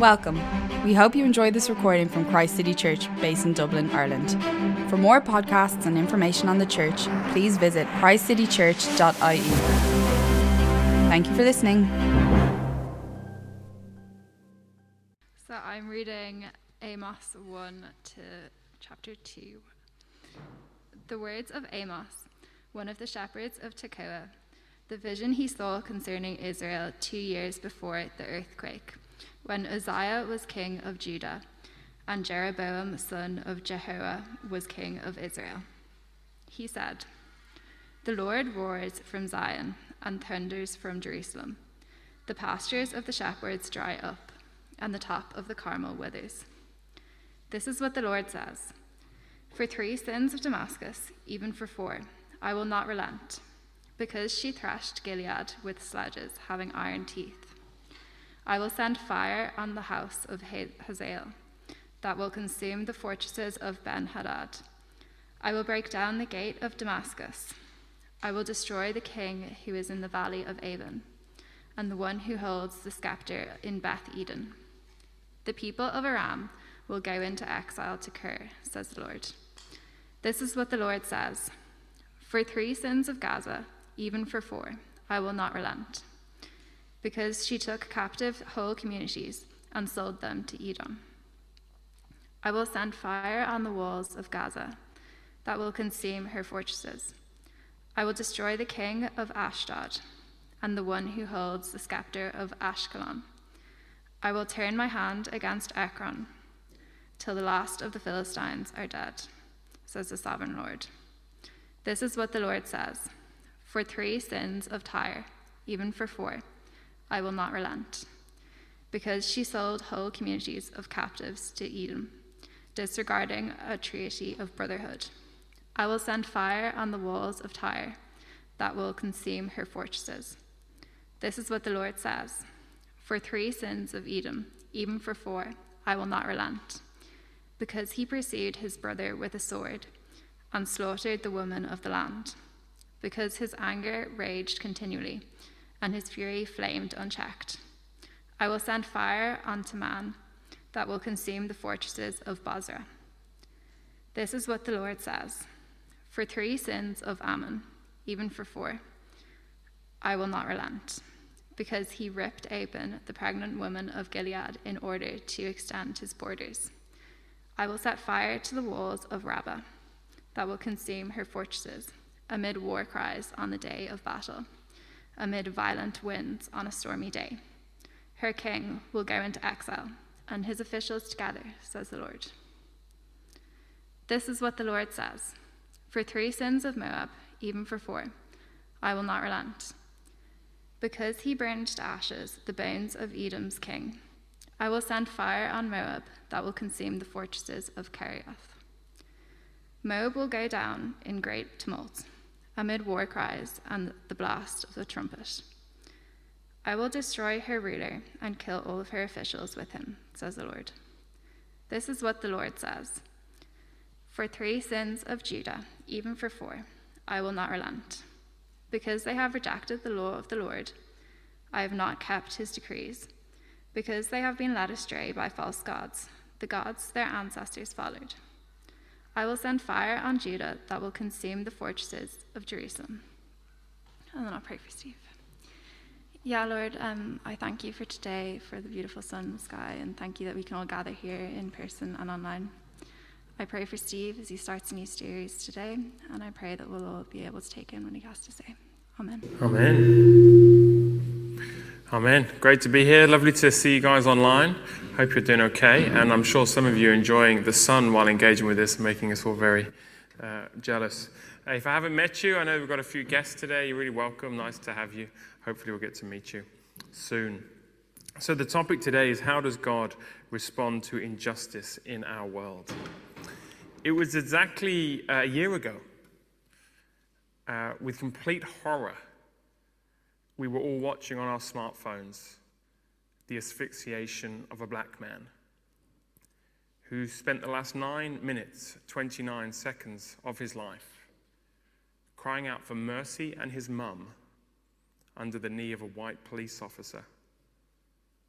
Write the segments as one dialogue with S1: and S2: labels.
S1: Welcome. We hope you enjoyed this recording from Christ City Church, based in Dublin, Ireland. For more podcasts and information on the church, please visit christcitychurch.ie. Thank you for listening.
S2: So I'm reading Amos 1 to chapter 2. The words of Amos, one of the shepherds of Tekoa, the vision he saw concerning Israel two years before the earthquake when Uzziah was king of Judah, and Jeroboam, son of Jehoash, was king of Israel. He said, The Lord roars from Zion and thunders from Jerusalem. The pastures of the shepherds dry up, and the top of the Carmel withers. This is what the Lord says For three sins of Damascus, even for four, I will not relent, because she threshed Gilead with sledges having iron teeth. I will send fire on the house of Hazael that will consume the fortresses of Ben Hadad. I will break down the gate of Damascus. I will destroy the king who is in the valley of Aven, and the one who holds the scepter in Beth Eden. The people of Aram will go into exile to Kir, says the Lord. This is what the Lord says For three sins of Gaza, even for four, I will not relent because she took captive whole communities and sold them to Edom. I will send fire on the walls of Gaza that will consume her fortresses. I will destroy the king of Ashdod and the one who holds the scepter of Ashkelon. I will turn my hand against Ekron till the last of the Philistines are dead, says the sovereign Lord. This is what the Lord says For three sins of Tyre, even for four, I will not relent. Because she sold whole communities of captives to Edom, disregarding a treaty of brotherhood. I will send fire on the walls of Tyre that will consume her fortresses. This is what the Lord says For three sins of Edom, even for four, I will not relent. Because he pursued his brother with a sword and slaughtered the woman of the land. Because his anger raged continually and his fury flamed unchecked. I will send fire on Teman that will consume the fortresses of Bozrah. This is what the Lord says For three sins of Ammon, even for four, I will not relent, because he ripped open the pregnant woman of Gilead in order to extend his borders. I will set fire to the walls of Rabbah that will consume her fortresses amid war cries on the day of battle amid violent winds on a stormy day. Her king will go into exile, and his officials together, says the Lord. This is what the Lord says For three sins of Moab, even for four, I will not relent. Because he burned to ashes the bones of Edom's king, I will send fire on Moab that will consume the fortresses of Kerioth. Moab will go down in great tumult amid war cries and the blast of the trumpet. I will destroy her ruler and kill all of her officials with him, says the Lord. This is what the Lord says For three sins of Judah, even for four, I will not relent. Because they have rejected the law of the Lord, I have not kept his decrees. Because they have been led astray by false gods, the gods their ancestors followed. I will send fire on Judah that will consume the fortresses of Jerusalem. And then I'll pray for Steve. Yeah, Lord, um, I thank you for today, for the beautiful sun and sky, and thank you that we can all gather here in person and online. I pray for Steve as he starts a new series today, and I pray that we'll all be able to take in what he has to say. Amen.
S3: Amen. Amen. Great to be here. Lovely to see you guys online. Hope you're doing okay. And I'm sure some of you are enjoying the sun while engaging with this, making us all very uh, jealous. Uh, if I haven't met you, I know we've got a few guests today. You're really welcome. Nice to have you. Hopefully, we'll get to meet you soon. So, the topic today is how does God respond to injustice in our world? It was exactly a year ago, uh, with complete horror we were all watching on our smartphones the asphyxiation of a black man who spent the last nine minutes, 29 seconds of his life crying out for mercy and his mum under the knee of a white police officer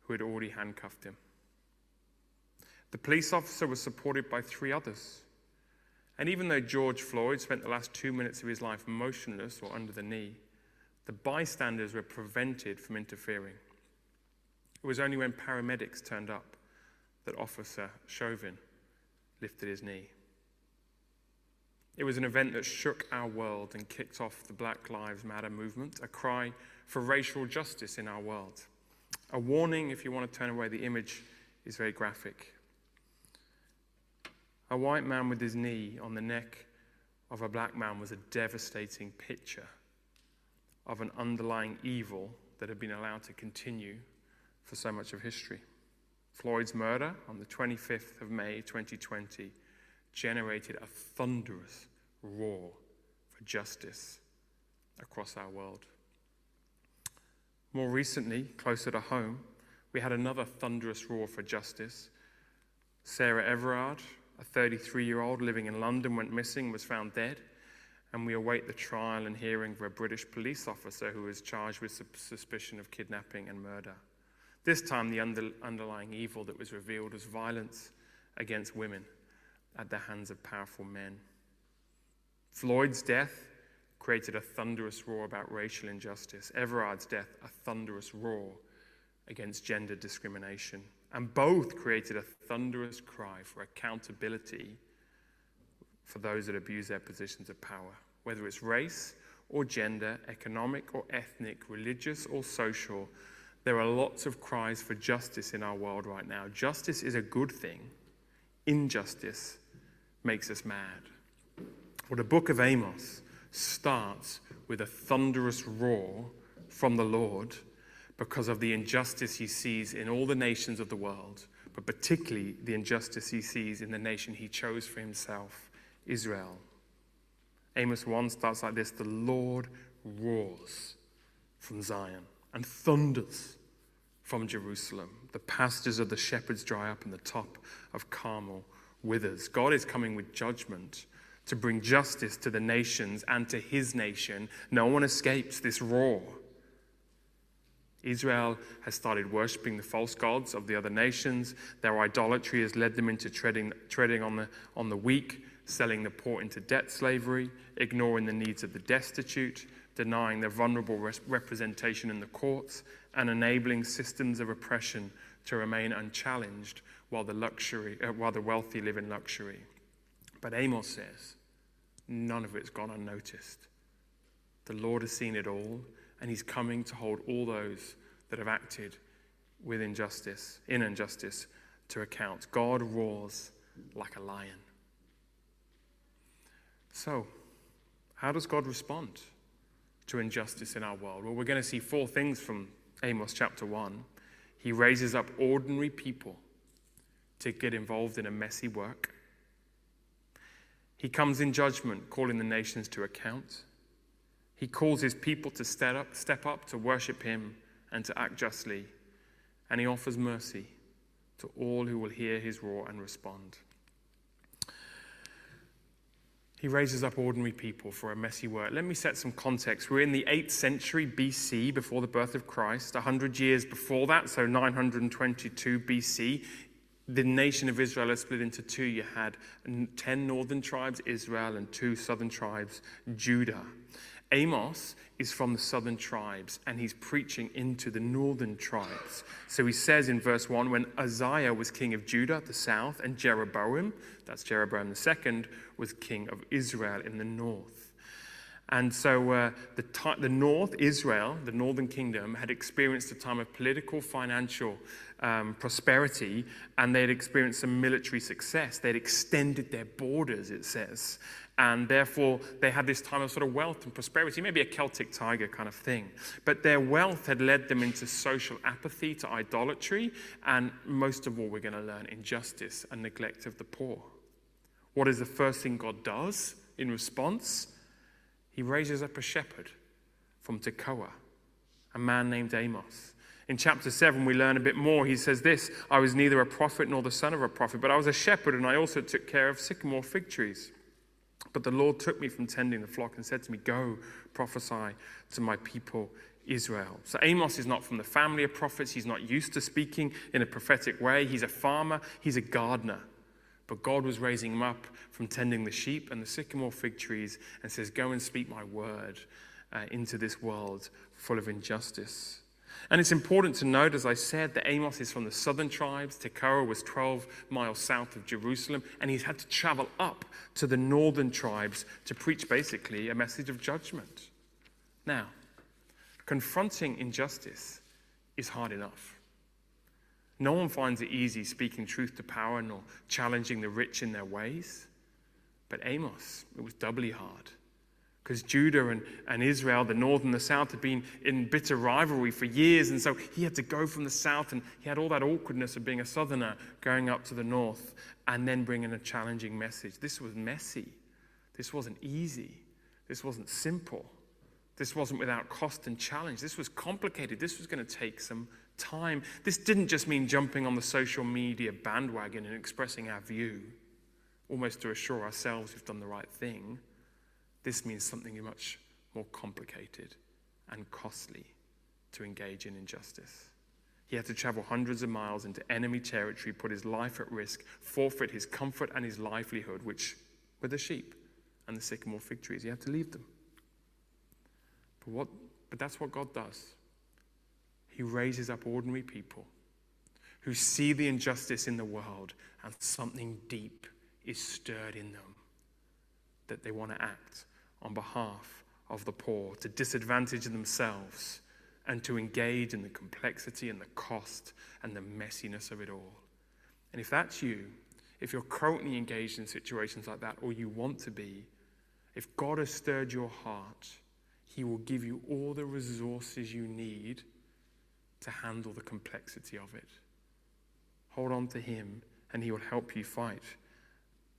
S3: who had already handcuffed him. The police officer was supported by three others. And even though George Floyd spent the last two minutes of his life motionless or under the knee, the bystanders were prevented from interfering. It was only when paramedics turned up that Officer Chauvin lifted his knee. It was an event that shook our world and kicked off the Black Lives Matter movement, a cry for racial justice in our world. A warning if you want to turn away, the image is very graphic. A white man with his knee on the neck of a black man was a devastating picture of an underlying evil that had been allowed to continue for so much of history. Floyd's murder on the 25th of May 2020 generated a thunderous roar for justice across our world. More recently, closer to home, we had another thunderous roar for justice. Sarah Everard, a 33 year old living in London, went missing, was found dead, and we await the trial and hearing of a British police officer who is charged with suspicion of kidnapping and murder. This time, the under, underlying evil that was revealed was violence against women at the hands of powerful men. Floyd's death created a thunderous roar about racial injustice. Everard's death, a thunderous roar against gender discrimination. And both created a thunderous cry for accountability for those that abuse their positions of power, whether it's race or gender, economic or ethnic, religious or social. There are lots of cries for justice in our world right now. Justice is a good thing, injustice makes us mad. Well, the book of Amos starts with a thunderous roar from the Lord because of the injustice he sees in all the nations of the world, but particularly the injustice he sees in the nation he chose for himself, Israel. Amos 1 starts like this The Lord roars from Zion and thunders from Jerusalem. The pastures of the shepherds dry up, and the top of Carmel withers. God is coming with judgment to bring justice to the nations and to his nation. No one escapes this roar. Israel has started worshipping the false gods of the other nations. Their idolatry has led them into treading, treading on, the, on the weak, selling the poor into debt slavery, ignoring the needs of the destitute, denying their vulnerable representation in the courts, and enabling systems of oppression to remain unchallenged while the, luxury, uh, while the wealthy live in luxury. But Amos says, none of it's gone unnoticed. The Lord has seen it all, and He's coming to hold all those that have acted with injustice, in injustice, to account. God roars like a lion. So, how does God respond to injustice in our world? Well, we're going to see four things from Amos chapter 1. He raises up ordinary people to get involved in a messy work. He comes in judgment, calling the nations to account. He calls his people to step up, step up to worship him and to act justly. And he offers mercy to all who will hear his roar and respond. He raises up ordinary people for a messy work. Let me set some context. We're in the 8th century BC, before the birth of Christ. 100 years before that, so 922 BC, the nation of Israel is split into two. You had 10 northern tribes, Israel, and two southern tribes, Judah. Amos is from the southern tribes and he's preaching into the northern tribes. So he says in verse 1 when Uzziah was king of Judah, the south, and Jeroboam, that's Jeroboam II, was king of Israel in the north. And so uh, the, the north, Israel, the northern kingdom, had experienced a time of political, financial um, prosperity, and they had experienced some military success. They'd extended their borders, it says and therefore they had this time of sort of wealth and prosperity, maybe a Celtic tiger kind of thing. But their wealth had led them into social apathy, to idolatry, and most of all, we're going to learn injustice and neglect of the poor. What is the first thing God does in response? He raises up a shepherd from Tekoa, a man named Amos. In chapter 7, we learn a bit more. He says this I was neither a prophet nor the son of a prophet, but I was a shepherd, and I also took care of sycamore fig trees. But the Lord took me from tending the flock and said to me, Go, prophesy to my people Israel. So Amos is not from the family of prophets. He's not used to speaking in a prophetic way. He's a farmer, he's a gardener. But God was raising him up from tending the sheep and the sycamore fig trees and says, Go and speak my word uh, into this world full of injustice. And it's important to note, as I said, that Amos is from the southern tribes. Tekoa was 12 miles south of Jerusalem, and he's had to travel up to the northern tribes to preach basically a message of judgment. Now, confronting injustice is hard enough. No one finds it easy speaking truth to power nor challenging the rich in their ways. But Amos, it was doubly hard because Judah and, and Israel, the north and the south, had been in bitter rivalry for years. And so he had to go from the south, and he had all that awkwardness of being a southerner going up to the north and then bringing a challenging message. This was messy. This wasn't easy. This wasn't simple. This wasn't without cost and challenge. This was complicated. This was going to take some time. This didn't just mean jumping on the social media bandwagon and expressing our view, almost to assure ourselves we've done the right thing. This means something much more complicated and costly to engage in injustice. He had to travel hundreds of miles into enemy territory, put his life at risk, forfeit his comfort and his livelihood, which were the sheep and the sycamore fig trees. He had to leave them. But, what, but that's what God does. He raises up ordinary people who see the injustice in the world and something deep is stirred in them that they want to act on behalf of the poor, to disadvantage themselves, and to engage in the complexity and the cost and the messiness of it all. And if that's you, if you're currently engaged in situations like that, or you want to be, if God has stirred your heart, He will give you all the resources you need to handle the complexity of it. Hold on to Him, and He will help you fight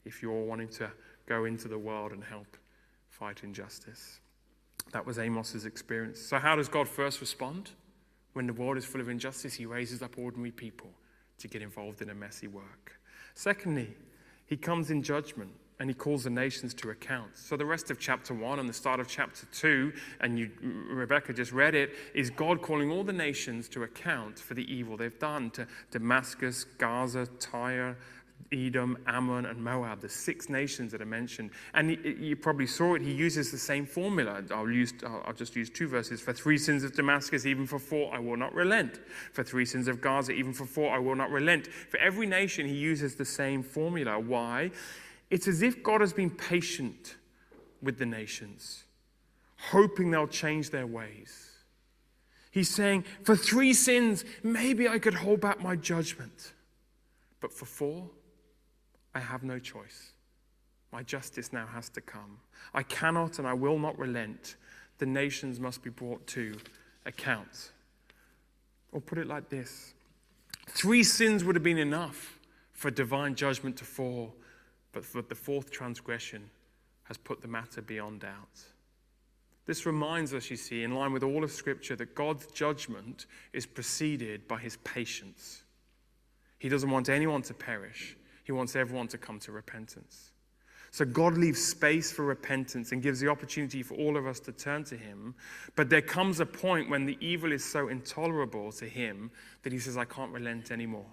S3: if you're wanting to go into the world and help fight injustice. That was Amos's experience. So, how does God first respond? When the world is full of injustice, he raises up ordinary people to get involved in a messy work. Secondly, he comes in judgment and he calls the nations to account. So the rest of chapter 1 and the start of chapter 2, and you, Rebecca just read it, is God calling all the nations to account for the evil they've done to Damascus, Gaza, Tyre, Edom, Ammon, and Moab, the six nations that are mentioned. And you probably saw it, he uses the same formula. I'll, use, I'll just use two verses. For three sins of Damascus, even for four, I will not relent. For three sins of Gaza, even for four, I will not relent. For every nation, he uses the same formula. Why? It's as if God has been patient with the nations, hoping they'll change their ways. He's saying, For three sins, maybe I could hold back my judgment. But for four, I have no choice. My justice now has to come. I cannot and I will not relent. The nations must be brought to account. Or put it like this three sins would have been enough for divine judgment to fall, but for the fourth transgression has put the matter beyond doubt. This reminds us, you see, in line with all of Scripture, that God's judgment is preceded by his patience. He doesn't want anyone to perish, he wants everyone to come to repentance. So God leaves space for repentance and gives the opportunity for all of us to turn to Him. But there comes a point when the evil is so intolerable to Him that He says, I can't relent anymore.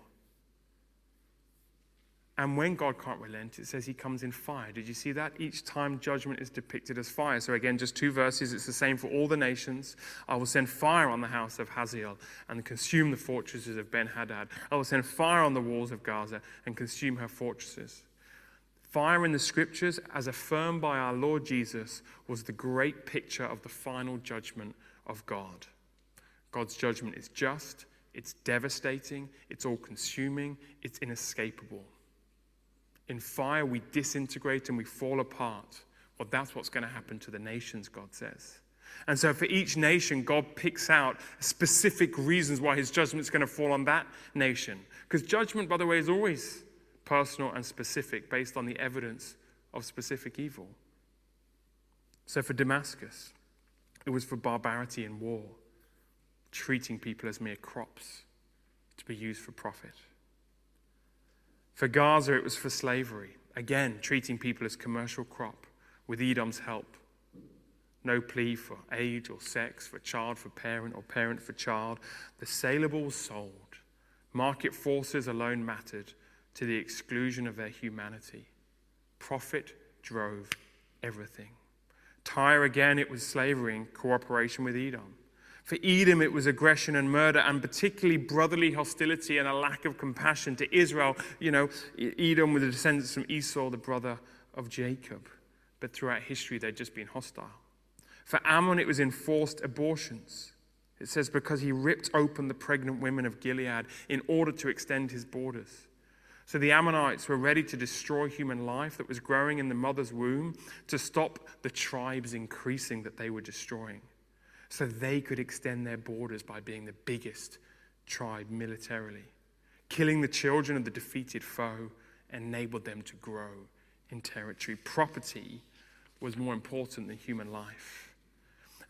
S3: And when God can't relent, it says he comes in fire. Did you see that? Each time judgment is depicted as fire. So, again, just two verses. It's the same for all the nations. I will send fire on the house of Hazael and consume the fortresses of Ben Hadad. I will send fire on the walls of Gaza and consume her fortresses. Fire in the scriptures, as affirmed by our Lord Jesus, was the great picture of the final judgment of God. God's judgment is just, it's devastating, it's all consuming, it's inescapable. In fire, we disintegrate and we fall apart. Well, that's what's going to happen to the nations, God says. And so, for each nation, God picks out specific reasons why his judgment is going to fall on that nation. Because judgment, by the way, is always personal and specific based on the evidence of specific evil. So, for Damascus, it was for barbarity and war, treating people as mere crops to be used for profit. For Gaza, it was for slavery. Again, treating people as commercial crop with Edom's help. no plea for age or sex, for child for parent or parent for child. The saleable was sold. Market forces alone mattered to the exclusion of their humanity. Profit drove everything. Tyre again, it was slavery in cooperation with Edom. For Edom, it was aggression and murder, and particularly brotherly hostility and a lack of compassion to Israel. You know, Edom were the descendants from Esau, the brother of Jacob. But throughout history, they'd just been hostile. For Ammon, it was enforced abortions. It says, because he ripped open the pregnant women of Gilead in order to extend his borders. So the Ammonites were ready to destroy human life that was growing in the mother's womb to stop the tribes increasing that they were destroying. So they could extend their borders by being the biggest tribe militarily. Killing the children of the defeated foe enabled them to grow in territory. Property was more important than human life.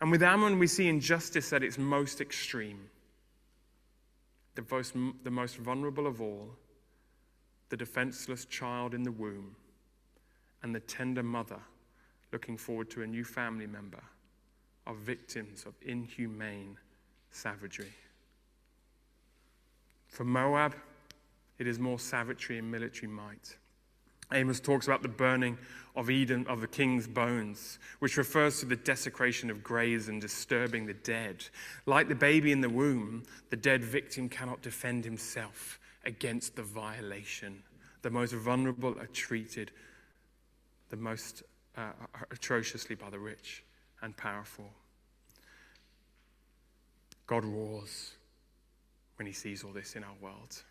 S3: And with Ammon, we see injustice at its most extreme. The most, the most vulnerable of all the defenseless child in the womb, and the tender mother looking forward to a new family member are victims of inhumane savagery. For Moab, it is more savagery and military might. Amos talks about the burning of Edom of the king's bones, which refers to the desecration of graves and disturbing the dead. Like the baby in the womb, the dead victim cannot defend himself against the violation. The most vulnerable are treated the most uh, atrociously by the rich and powerful. God roars when he sees all this in our world.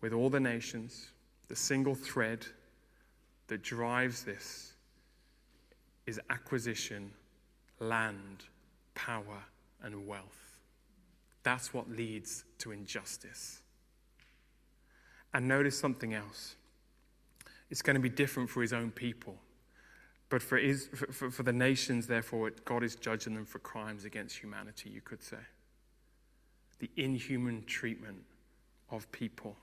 S3: With all the nations, the single thread that drives this is acquisition, land, power, and wealth. That's what leads to injustice. And notice something else. It's going to be different for his own people. But for, his, for, for the nations, therefore, God is judging them for crimes against humanity, you could say. The inhuman treatment of people.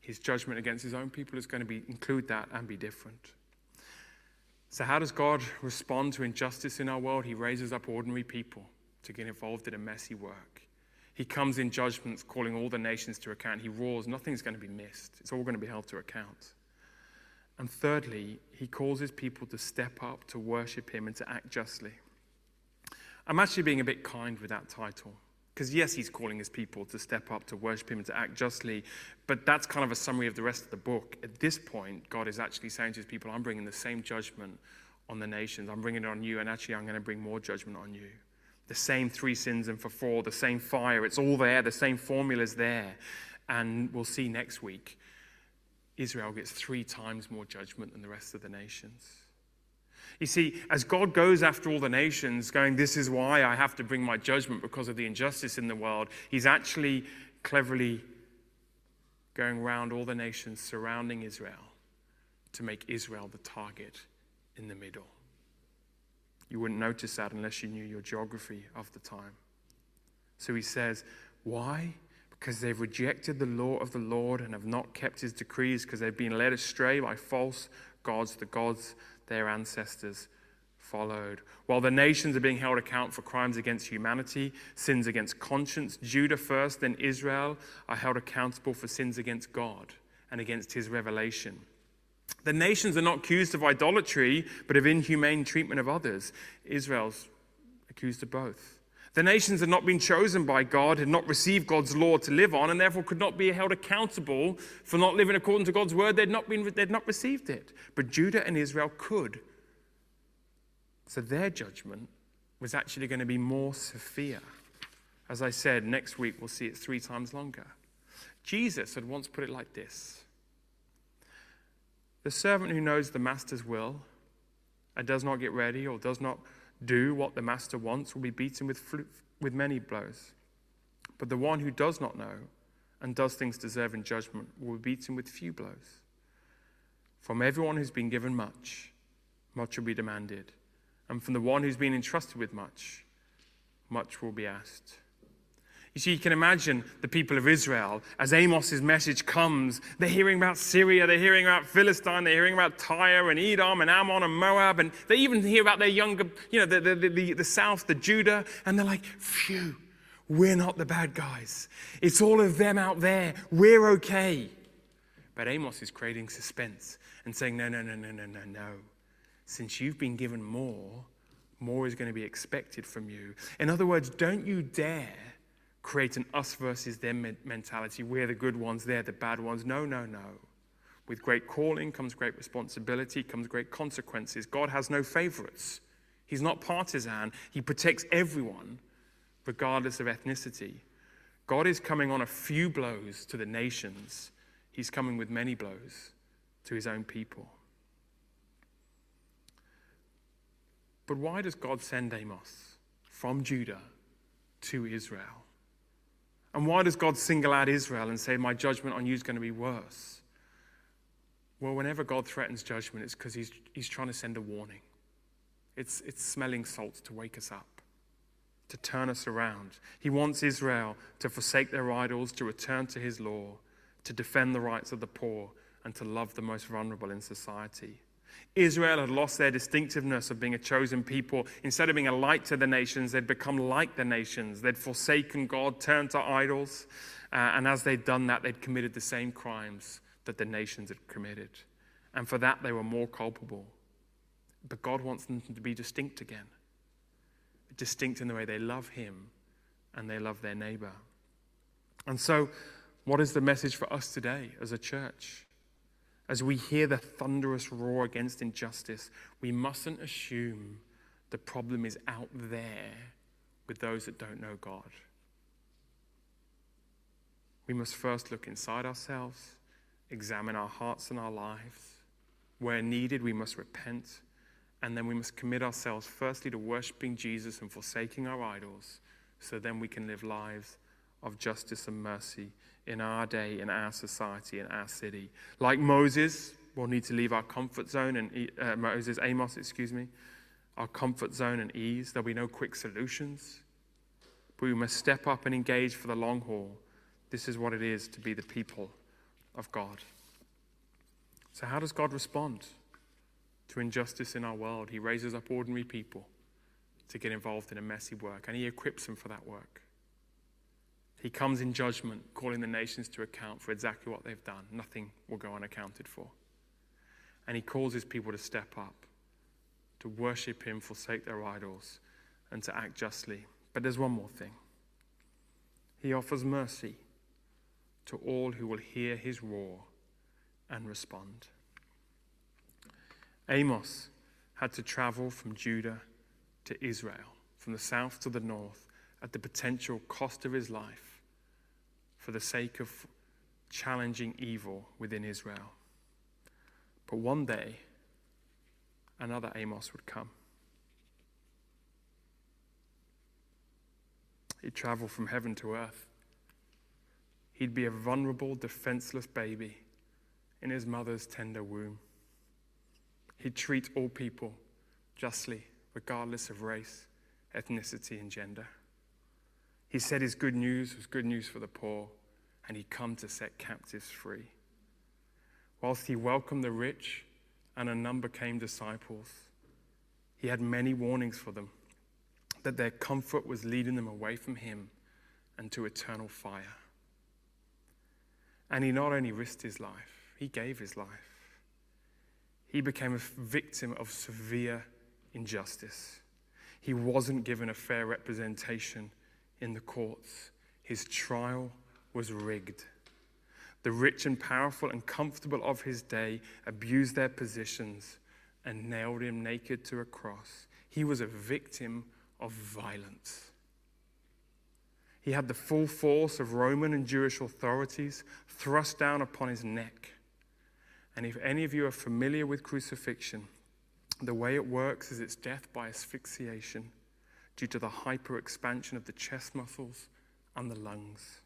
S3: His judgment against his own people is going to be, include that and be different. So, how does God respond to injustice in our world? He raises up ordinary people to get involved in a messy work. He comes in judgments, calling all the nations to account. He roars, nothing's going to be missed. It's all going to be held to account. And thirdly, he calls his people to step up, to worship him, and to act justly. I'm actually being a bit kind with that title. Because, yes, he's calling his people to step up, to worship him, and to act justly. But that's kind of a summary of the rest of the book. At this point, God is actually saying to his people, I'm bringing the same judgment on the nations. I'm bringing it on you, and actually, I'm going to bring more judgment on you the same three sins and for four, the same fire. It's all there, the same formula's there. And we'll see next week, Israel gets three times more judgment than the rest of the nations. You see, as God goes after all the nations, going, This is why I have to bring my judgment because of the injustice in the world, he's actually cleverly going around all the nations surrounding Israel to make Israel the target in the middle. You wouldn't notice that unless you knew your geography of the time. So he says, Why? Because they've rejected the law of the Lord and have not kept his decrees, because they've been led astray by false gods, the gods their ancestors followed. While the nations are being held account for crimes against humanity, sins against conscience, Judah first, then Israel are held accountable for sins against God and against his revelation. The nations are not accused of idolatry, but of inhumane treatment of others. Israel's accused of both. The nations had not been chosen by God, had not received God's law to live on, and therefore could not be held accountable for not living according to God's word. They'd not, been, they'd not received it. But Judah and Israel could. So their judgment was actually going to be more severe. As I said, next week we'll see it three times longer. Jesus had once put it like this the servant who knows the master's will and does not get ready or does not do what the master wants will be beaten with, with many blows. But the one who does not know and does things deserving judgment will be beaten with few blows. From everyone who's been given much, much will be demanded. And from the one who's been entrusted with much, much will be asked. You see, you can imagine the people of Israel as Amos's message comes. They're hearing about Syria, they're hearing about Philistine, they're hearing about Tyre and Edom and Ammon and Moab, and they even hear about their younger, you know, the, the, the, the south, the Judah, and they're like, phew, we're not the bad guys. It's all of them out there. We're okay. But Amos is creating suspense and saying, no, no, no, no, no, no, no. Since you've been given more, more is going to be expected from you. In other words, don't you dare create an us versus them mentality. We're the good ones, they're the bad ones. No, no, no. With great calling comes great responsibility, comes great consequences. God has no favorites. He's not partisan. He protects everyone, regardless of ethnicity. God is coming on a few blows to the nations, He's coming with many blows to His own people. But why does God send Amos from Judah to Israel? And why does God single out Israel and say, My judgment on you is going to be worse? Well, whenever God threatens judgment, it's because he's, he's trying to send a warning. It's, it's smelling salts to wake us up, to turn us around. He wants Israel to forsake their idols, to return to his law, to defend the rights of the poor, and to love the most vulnerable in society. Israel had lost their distinctiveness of being a chosen people. Instead of being a light to the nations, they'd become like the nations. They'd forsaken God, turned to idols. Uh, and as they'd done that, they'd committed the same crimes that the nations had committed. And for that, they were more culpable. But God wants them to be distinct again distinct in the way they love Him and they love their neighbor. And so, what is the message for us today as a church? As we hear the thunderous roar against injustice, we mustn't assume the problem is out there with those that don't know God. We must first look inside ourselves, examine our hearts and our lives. Where needed, we must repent, and then we must commit ourselves firstly to worshiping Jesus and forsaking our idols, so then we can live lives of justice and mercy in our day, in our society, in our city. Like Moses, we'll need to leave our comfort zone and uh, Moses, Amos, excuse me, our comfort zone and ease. There'll be no quick solutions, but we must step up and engage for the long haul. This is what it is to be the people of God. So, how does God respond to injustice in our world? He raises up ordinary people to get involved in a messy work, and He equips them for that work. He comes in judgment, calling the nations to account for exactly what they've done. Nothing will go unaccounted for. And he calls his people to step up, to worship him, forsake their idols, and to act justly. But there's one more thing he offers mercy to all who will hear his roar and respond. Amos had to travel from Judah to Israel, from the south to the north, at the potential cost of his life for the sake of challenging evil within Israel. But one day, another Amos would come. He'd travel from heaven to earth. He'd be a vulnerable, defenseless baby in his mother's tender womb. He'd treat all people justly, regardless of race, ethnicity, and gender. He said his good news was good news for the poor, and he'd come to set captives free. Whilst he welcomed the rich and a number came disciples, he had many warnings for them that their comfort was leading them away from him and to eternal fire. And he not only risked his life, he gave his life. He became a victim of severe injustice. He wasn't given a fair representation in the courts. His trial was rigged. The rich and powerful and comfortable of his day abused their positions and nailed him naked to a cross. He was a victim of violence. He had the full force of Roman and Jewish authorities thrust down upon his neck. And if any of you are familiar with crucifixion, the way it works is it's death by asphyxiation due to the hyper expansion of the chest muscles and the lungs.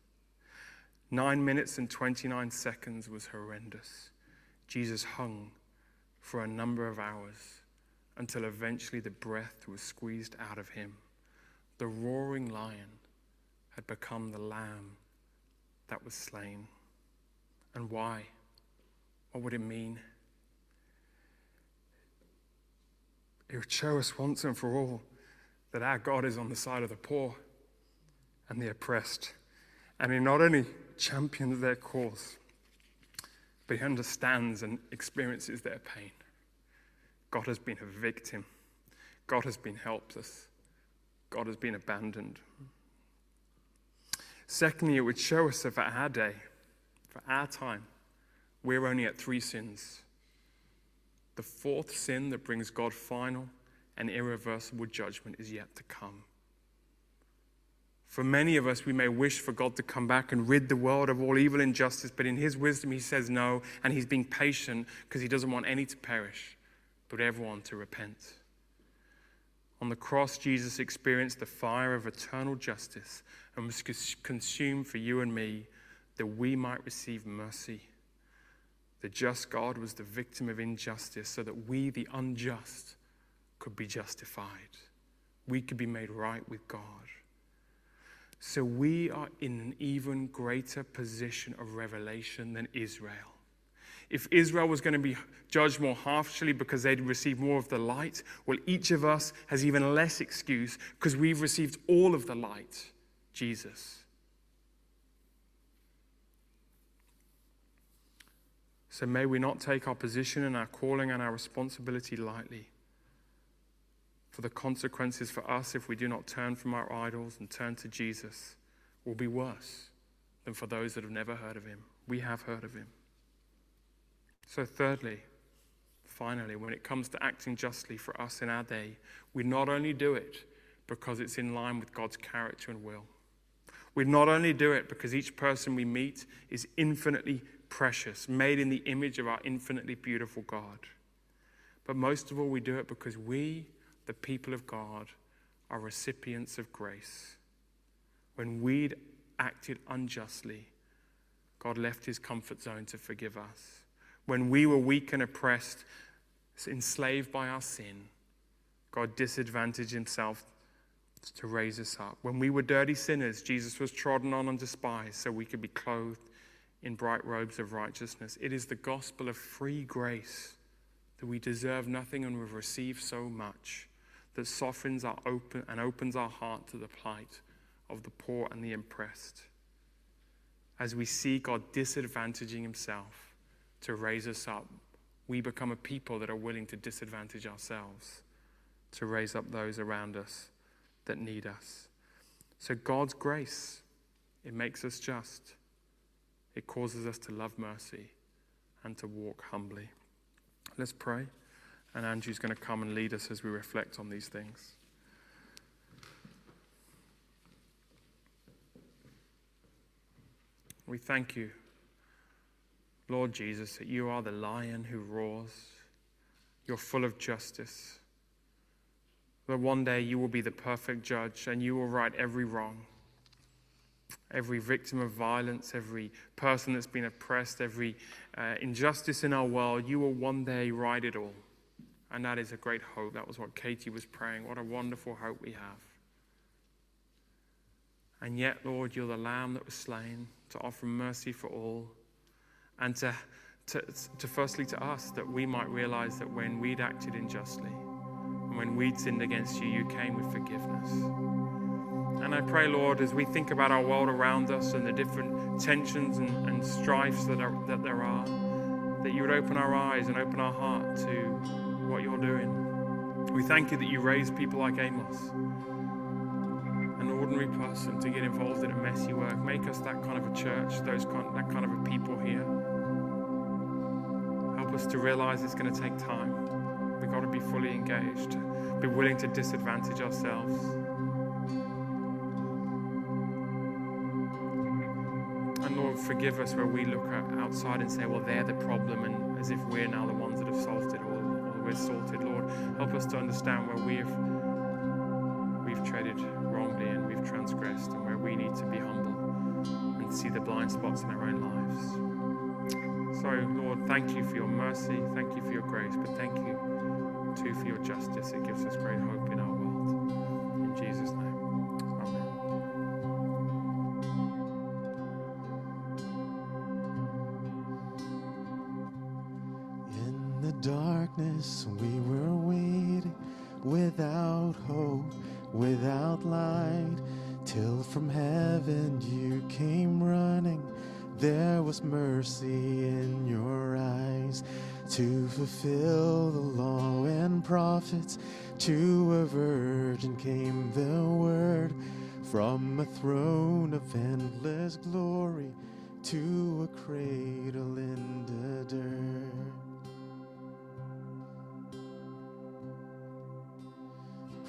S3: Nine minutes and 29 seconds was horrendous. Jesus hung for a number of hours until eventually the breath was squeezed out of him. The roaring lion had become the lamb that was slain. And why? What would it mean? It would show us once and for all that our God is on the side of the poor and the oppressed. And He not only champions their cause, but He understands and experiences their pain. God has been a victim, God has been helpless, God has been abandoned. Secondly, it would show us that for our day, for our time, we're only at three sins. The fourth sin that brings God final and irreversible judgment is yet to come. For many of us, we may wish for God to come back and rid the world of all evil and injustice, but in His wisdom, He says no, and He's being patient because He doesn't want any to perish, but everyone to repent. On the cross, Jesus experienced the fire of eternal justice and was consumed for you and me that we might receive mercy. The just God was the victim of injustice so that we, the unjust, could be justified. We could be made right with God. So we are in an even greater position of revelation than Israel. If Israel was going to be judged more harshly because they'd received more of the light, well, each of us has even less excuse because we've received all of the light Jesus. So may we not take our position and our calling and our responsibility lightly. For the consequences for us, if we do not turn from our idols and turn to Jesus, will be worse than for those that have never heard of him. We have heard of him. So, thirdly, finally, when it comes to acting justly for us in our day, we not only do it because it's in line with God's character and will, we not only do it because each person we meet is infinitely precious, made in the image of our infinitely beautiful God, but most of all, we do it because we, the people of God, are recipients of grace. When we'd acted unjustly, God left his comfort zone to forgive us. When we were weak and oppressed, enslaved by our sin, God disadvantaged himself to raise us up. When we were dirty sinners, Jesus was trodden on and despised so we could be clothed in bright robes of righteousness. It is the gospel of free grace that we deserve nothing and we've received so much that softens our open and opens our heart to the plight of the poor and the oppressed. As we see God disadvantaging himself to raise us up, we become a people that are willing to disadvantage ourselves to raise up those around us that need us. So, God's grace, it makes us just. It causes us to love mercy and to walk humbly. Let's pray, and Andrew's going to come and lead us as we reflect on these things. We thank you, Lord Jesus, that you are the lion who roars. You're full of justice that one day you will be the perfect judge and you will right every wrong. Every victim of violence, every person that's been oppressed, every uh, injustice in our world, you will one day right it all. And that is a great hope. That was what Katie was praying. What a wonderful hope we have. And yet, Lord, you're the lamb that was slain to offer mercy for all and to, to, to firstly to us that we might realize that when we'd acted unjustly, and when we'd sinned against you, you came with forgiveness. And I pray, Lord, as we think about our world around us and the different tensions and, and strifes that, are, that there are, that you would open our eyes and open our heart to what you're doing. We thank you that you raise people like Amos, an ordinary person, to get involved in a messy work. Make us that kind of a church, those kind, that kind of a people here. Help us to realize it's going to take time. We've got to be fully engaged, be willing to disadvantage ourselves. And Lord, forgive us where we look outside and say, well, they're the problem, and as if we're now the ones that have solved it sorted. Lord, help us to understand where we've we've treaded wrongly and we've transgressed, and where we need to be humble and see the blind spots in our own lives. So, Lord, thank you for your mercy, thank you for your grace, but thank you too for your justice. It gives us great hope in
S4: darkness we were waiting, without hope, without light, till from heaven you came running. There was mercy in your eyes to fulfill the law and prophets. To a virgin came the word from a throne of endless glory to a cradle in the dirt.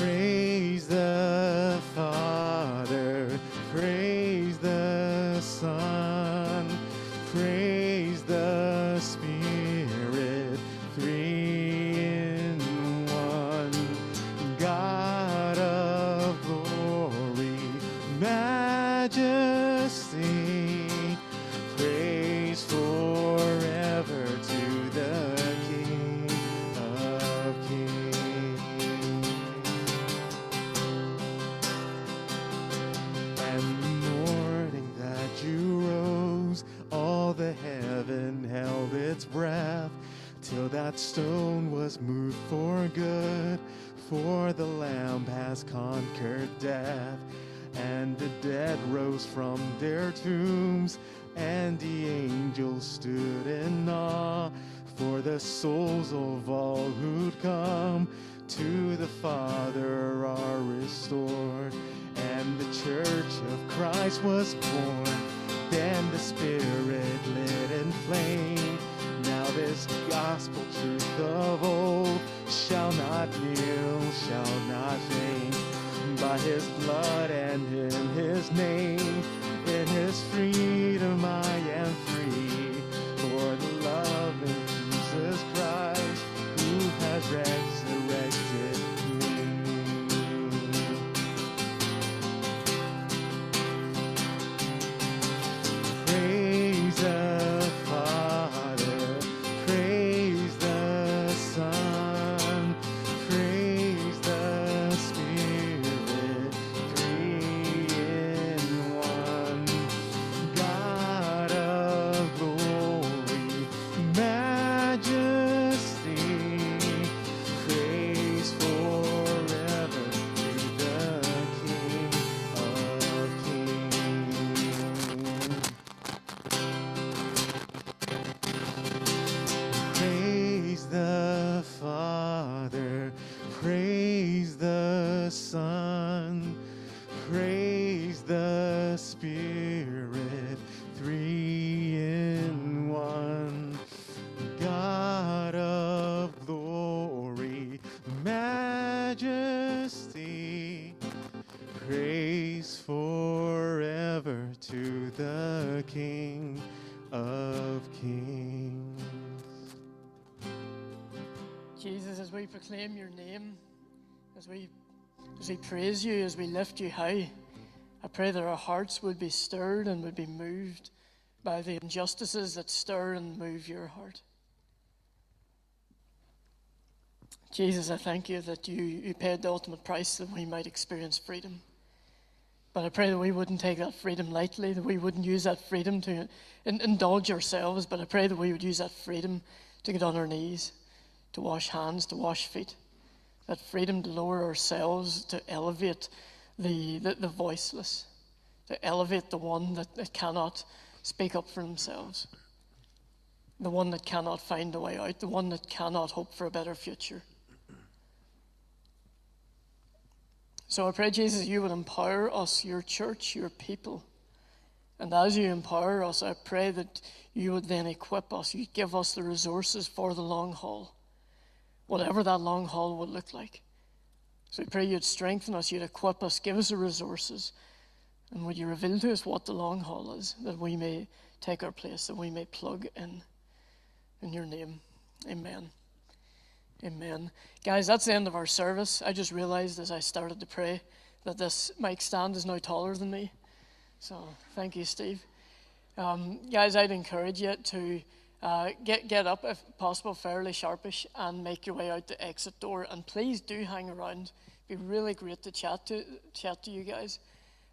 S4: Praise the stone was moved for good. For the Lamb has conquered death, and the dead rose from their tombs,
S5: as we proclaim your name, as we as we praise you, as we lift you high, I pray that our hearts would be stirred and would be moved by the injustices that stir and move your heart. Jesus, I thank you that you, you paid the ultimate price that we might experience freedom. But I pray that we wouldn't take that freedom lightly, that we wouldn't use that freedom to in, indulge ourselves, but I pray that we would use that freedom to get on our knees, to wash hands, to wash feet. That freedom to lower ourselves, to elevate the, the, the voiceless, to elevate the one that, that cannot speak up for themselves, the one that cannot find a way out, the one that cannot hope for a better future. So I pray, Jesus, you would empower us, your church, your people. And as you empower us, I pray that you would then equip us, you give us the resources for the long haul, whatever that long haul would look like. So we pray you'd strengthen us, you'd equip us, give us the resources, and would you reveal to us what the long haul is, that we may take our place, that we may plug in. In your name, amen. Amen. Guys, that's the end of our service. I just realized as I started to pray that this mic stand is now taller than me. So thank you, Steve. Um, guys, I'd encourage you to uh, get, get up, if possible, fairly sharpish and make your way out the exit door. And please do hang around. It'd be really great to chat to, chat to you guys.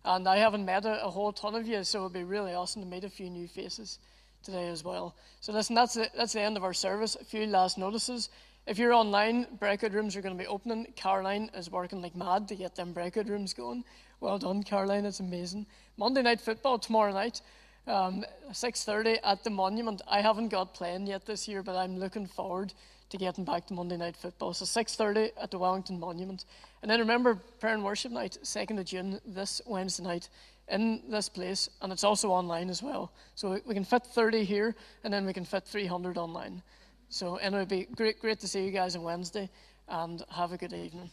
S5: And I haven't met a, a whole ton of you, so it'd be really awesome to meet a few new faces today as well. So listen, that's the, that's the end of our service. A few last notices. If you're online, breakout rooms are going to be opening. Caroline is working like mad to get them breakout rooms going. Well done, Caroline. It's amazing. Monday night football tomorrow night, um, 6:30 at the Monument. I haven't got playing yet this year, but I'm looking forward to getting back to Monday night football. So 6:30 at the Wellington Monument, and then remember prayer and worship night, 2nd of June, this Wednesday night in this place, and it's also online as well. So we can fit 30 here, and then we can fit 300 online. So, anyway, it'd be great, great to see you guys on Wednesday and have a good evening.